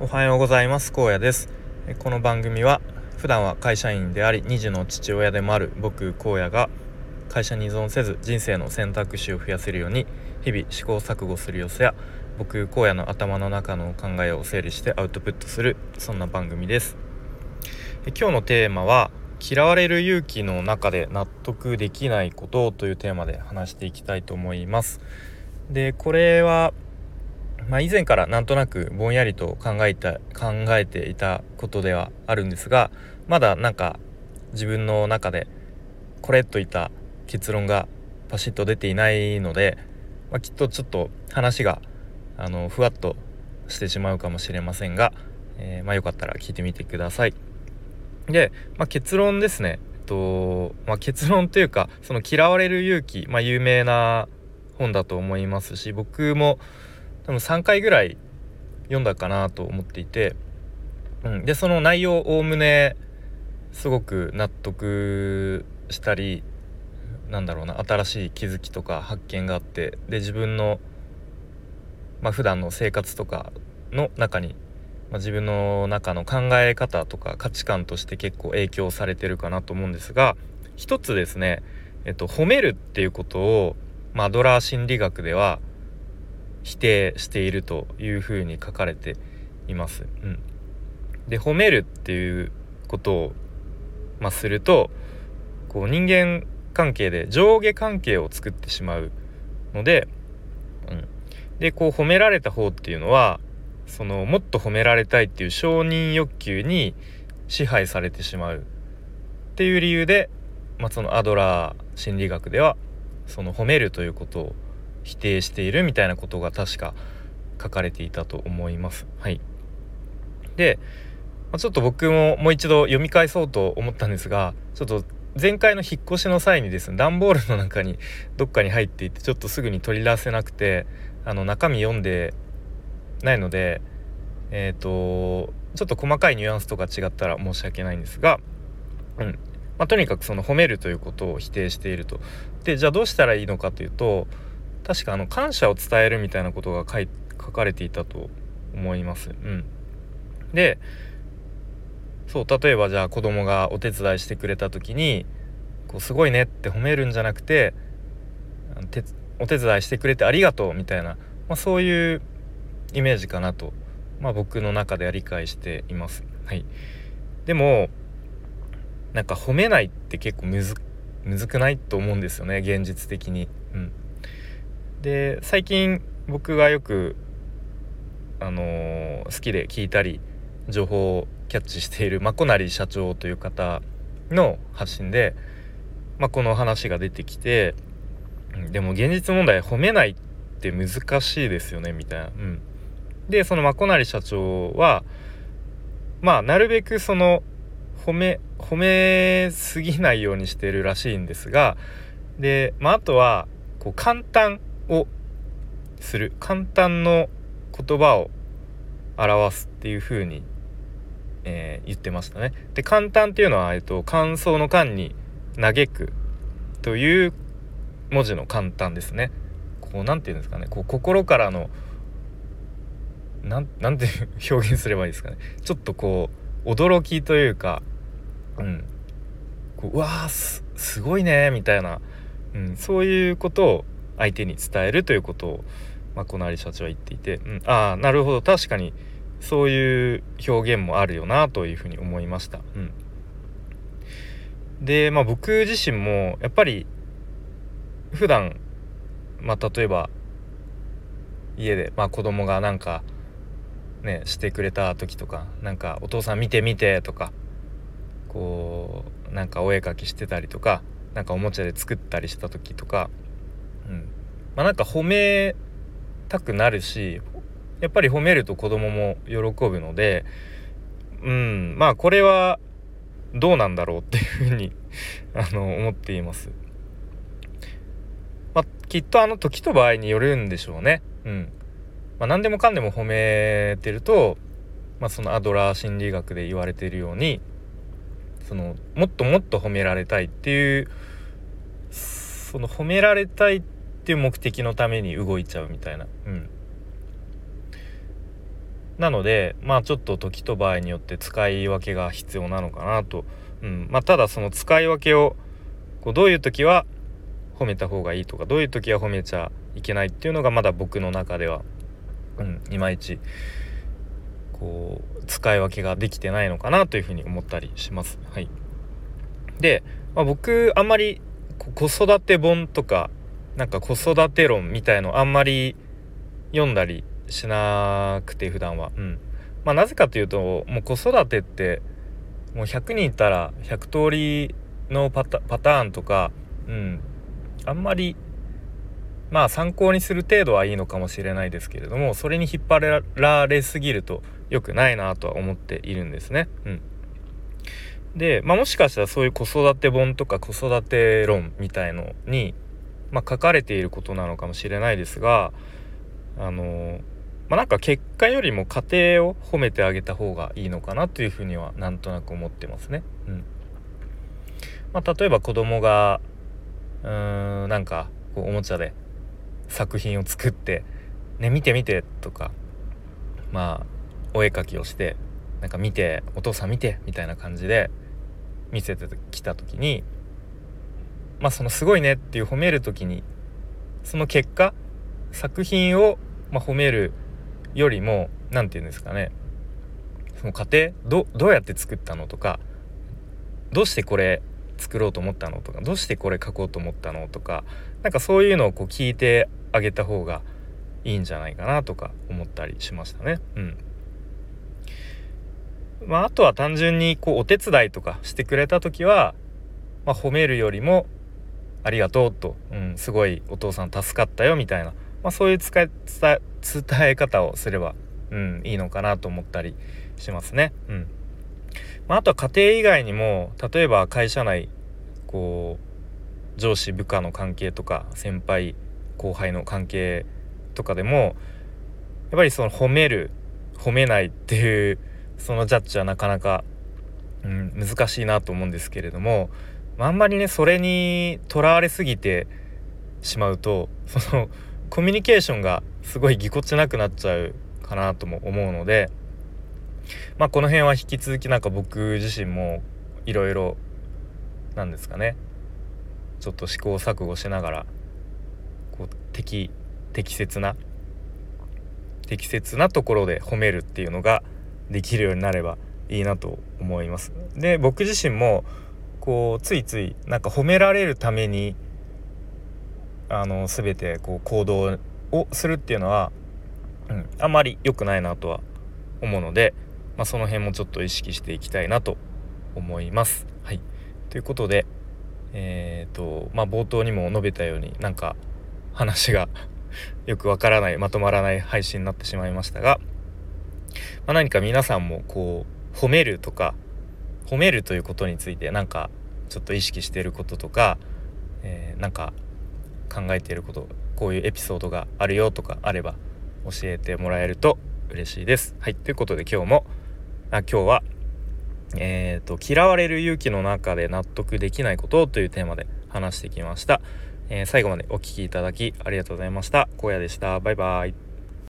おはようございます。高野です。この番組は普段は会社員であり2児の父親でもある僕荒野が会社に依存せず人生の選択肢を増やせるように日々試行錯誤する様子や僕荒野の頭の中の考えを整理してアウトプットするそんな番組です。今日のテーマは嫌われる勇気の中で納得できないことというテーマで話していきたいと思います。でこれはまあ、以前からなんとなくぼんやりと考えた考えていたことではあるんですがまだなんか自分の中でこれといった結論がパシッと出ていないので、まあ、きっとちょっと話があのふわっとしてしまうかもしれませんが、えー、まあ、よかったら聞いてみてください。で、まあ、結論ですね、えっとまあ、結論というかその嫌われる勇気、ま有名な本だと思いますし僕も多分3回ぐらい読んだかなと思っていて、うん、でその内容おおむねすごく納得したりなんだろうな新しい気づきとか発見があってで自分のまあ普段の生活とかの中に、まあ、自分の中の考え方とか価値観として結構影響されてるかなと思うんですが一つですね、えっと、褒めるっていうことを、まあ、ドラー心理学では否定しているというふうに書かれています。うん、で褒めるっていうことを、まあ、するとこう人間関係で上下関係を作ってしまうので、うん、でこう褒められた方っていうのはそのもっと褒められたいっていう承認欲求に支配されてしまうっていう理由で、まあ、そのアドラー心理学ではその褒めるということを否定しているみたいなことが確か書かれていたと思います。はい、で、まちょっと僕ももう一度読み返そうと思ったんですがちょっと前回の引っ越しの際にですね段ボールの中にどっかに入っていてちょっとすぐに取り出せなくてあの中身読んでないのでえっ、ー、とちょっと細かいニュアンスとか違ったら申し訳ないんですが、うんまあ、とにかくその褒めるということを否定していると。でじゃあどうしたらいいのかというと確かあの感謝を伝えるみたいなことが書い書かれていたと思います。うん、でそう例えばじゃあ子供がお手伝いしてくれた時にこうすごいねって褒めるんじゃなくてお手伝いしてくれてありがとうみたいな、まあ、そういうイメージかなと、まあ、僕の中では理解しています。はい、でもなんか褒めないって結構むずむずくないと思うんですよね現実的に。うんで最近僕がよくあのー、好きで聞いたり情報をキャッチしているまこなり社長という方の発信で、まあ、この話が出てきてでも現実問題褒めないって難しいですよねみたいな。うん、でそのまこなり社長はまあなるべくその褒め褒めすぎないようにしてるらしいんですがで、まあ、あとはこう簡単をする。簡単の言葉を表すっていう風に、えー、言ってましたね。で簡単っていうのは、えっと、感想の間に嘆くという文字の簡単ですね。こう何て言うんですかね。こう心からのなんなんて表現すればいいですかね。ちょっとこう驚きというかうん。こううわーすすごいねみたいな、うん、そういうことを相手に伝えるということを、まあ、この有社長は言っていて、うん、ああなるほど確かにそういう表現もあるよなというふうに思いました。うん、で、まあ、僕自身もやっぱり普段まあ例えば家で、まあ、子供がなんかねしてくれた時とかなんか「お父さん見て見て」とかこうなんかお絵描きしてたりとかなんかおもちゃで作ったりした時とかうんまあ、なんか褒めたくなるしやっぱり褒めると子供も喜ぶのでうんまあこれはどうなんだろうっていうふうに あの思っています。まあ、きっとあの時と場合によるんでしょうね。うん。まあ、何でもかんでも褒めてると、まあ、そのアドラー心理学で言われているようにそのもっともっと褒められたいっていうその褒められたいっていう目的のために動いちゃうみたいな。うんなのでまあちょっと時と場合によって使い分けが必要なのかなと、うんまあ、ただその使い分けをこうどういう時は褒めた方がいいとかどういう時は褒めちゃいけないっていうのがまだ僕の中では、うん、いまいちこう使い分けができてないのかなというふうに思ったりします。はい、で、まあ、僕あんまり子育て本とかなんか子育て論みたいのあんまり読んだりしなくて普段は。うんまあ、なぜかというともう子育てってもう100人いたら100通りのパターンとか、うん、あんまりまあ参考にする程度はいいのかもしれないですけれどもそれに引っ張られすぎると良くないなとは思っているんですね。うん、で、まあ、もしかしたらそういう子育て本とか子育て論みたいのに、まあ、書かれていることなのかもしれないですがあのまあ、なんか結果よりも家庭を褒めてあげた方がいいのかなというふうにはなんとなく思ってますね。うんまあ、例えば子供がうーんなんかこうおもちゃで作品を作って「ね見て見て」とかまあお絵描きをしてなんか見てお父さん見てみたいな感じで見せてきた時にまあそのすごいねっていう褒める時にその結果作品をま褒めるよりも何て言うんですかねその過程どどうやって作ったのとかどうしてこれ作ろうと思ったのとかどうしてこれ書こうと思ったのとかなんかそういうのをこう聞いてあげた方がいいんじゃないかなとか思ったりしましたね。うんまあ、あとは単純にこうお手伝いとかしてくれた時は、まあ、褒めるよりも「ありがとうと」うん、すごいお父さん助かったよみたいな、まあ、そういう使い伝え方をすれば、うん、いいのかなと思ったりしますね。うん。まあ、あとは家庭以外にも例えば会社内こう上司部下の関係とか先輩後輩の関係とかでもやっぱりその褒める褒めないっていうそのジャッジはなかなか、うん、難しいなと思うんですけれどもあんまりねそれにとらわれすぎてしまうとそのコミュニケーションがすごいぎこちなくなっちゃうかなとも思うのでまあこの辺は引き続きなんか僕自身もいろいろなんですかねちょっと試行錯誤しながらこう適適切な適切なところで褒めるっていうのができるようになればいいなと思います。で僕自身もこうついついなんか褒められるためにあの全てこう行動をするっていうのは、うん、あまり良くないなとは思うので、まあ、その辺もちょっと意識していきたいなと思います。はい、ということで、えーとまあ、冒頭にも述べたようになんか話が よくわからないまとまらない配信になってしまいましたが、まあ、何か皆さんもこう褒めるとか褒めるということについてなんかちょっと意識していることとか、えー、なんか考えていることこういうエピソードがあるよとかあれば教えてもらえると嬉しいです。はい、ということで今日もあ今日はえーと、嫌われる勇気の中で納得できないことというテーマで話してきました、えー、最後までお聴きいただきありがとうございました。荒野でした。バイバイ。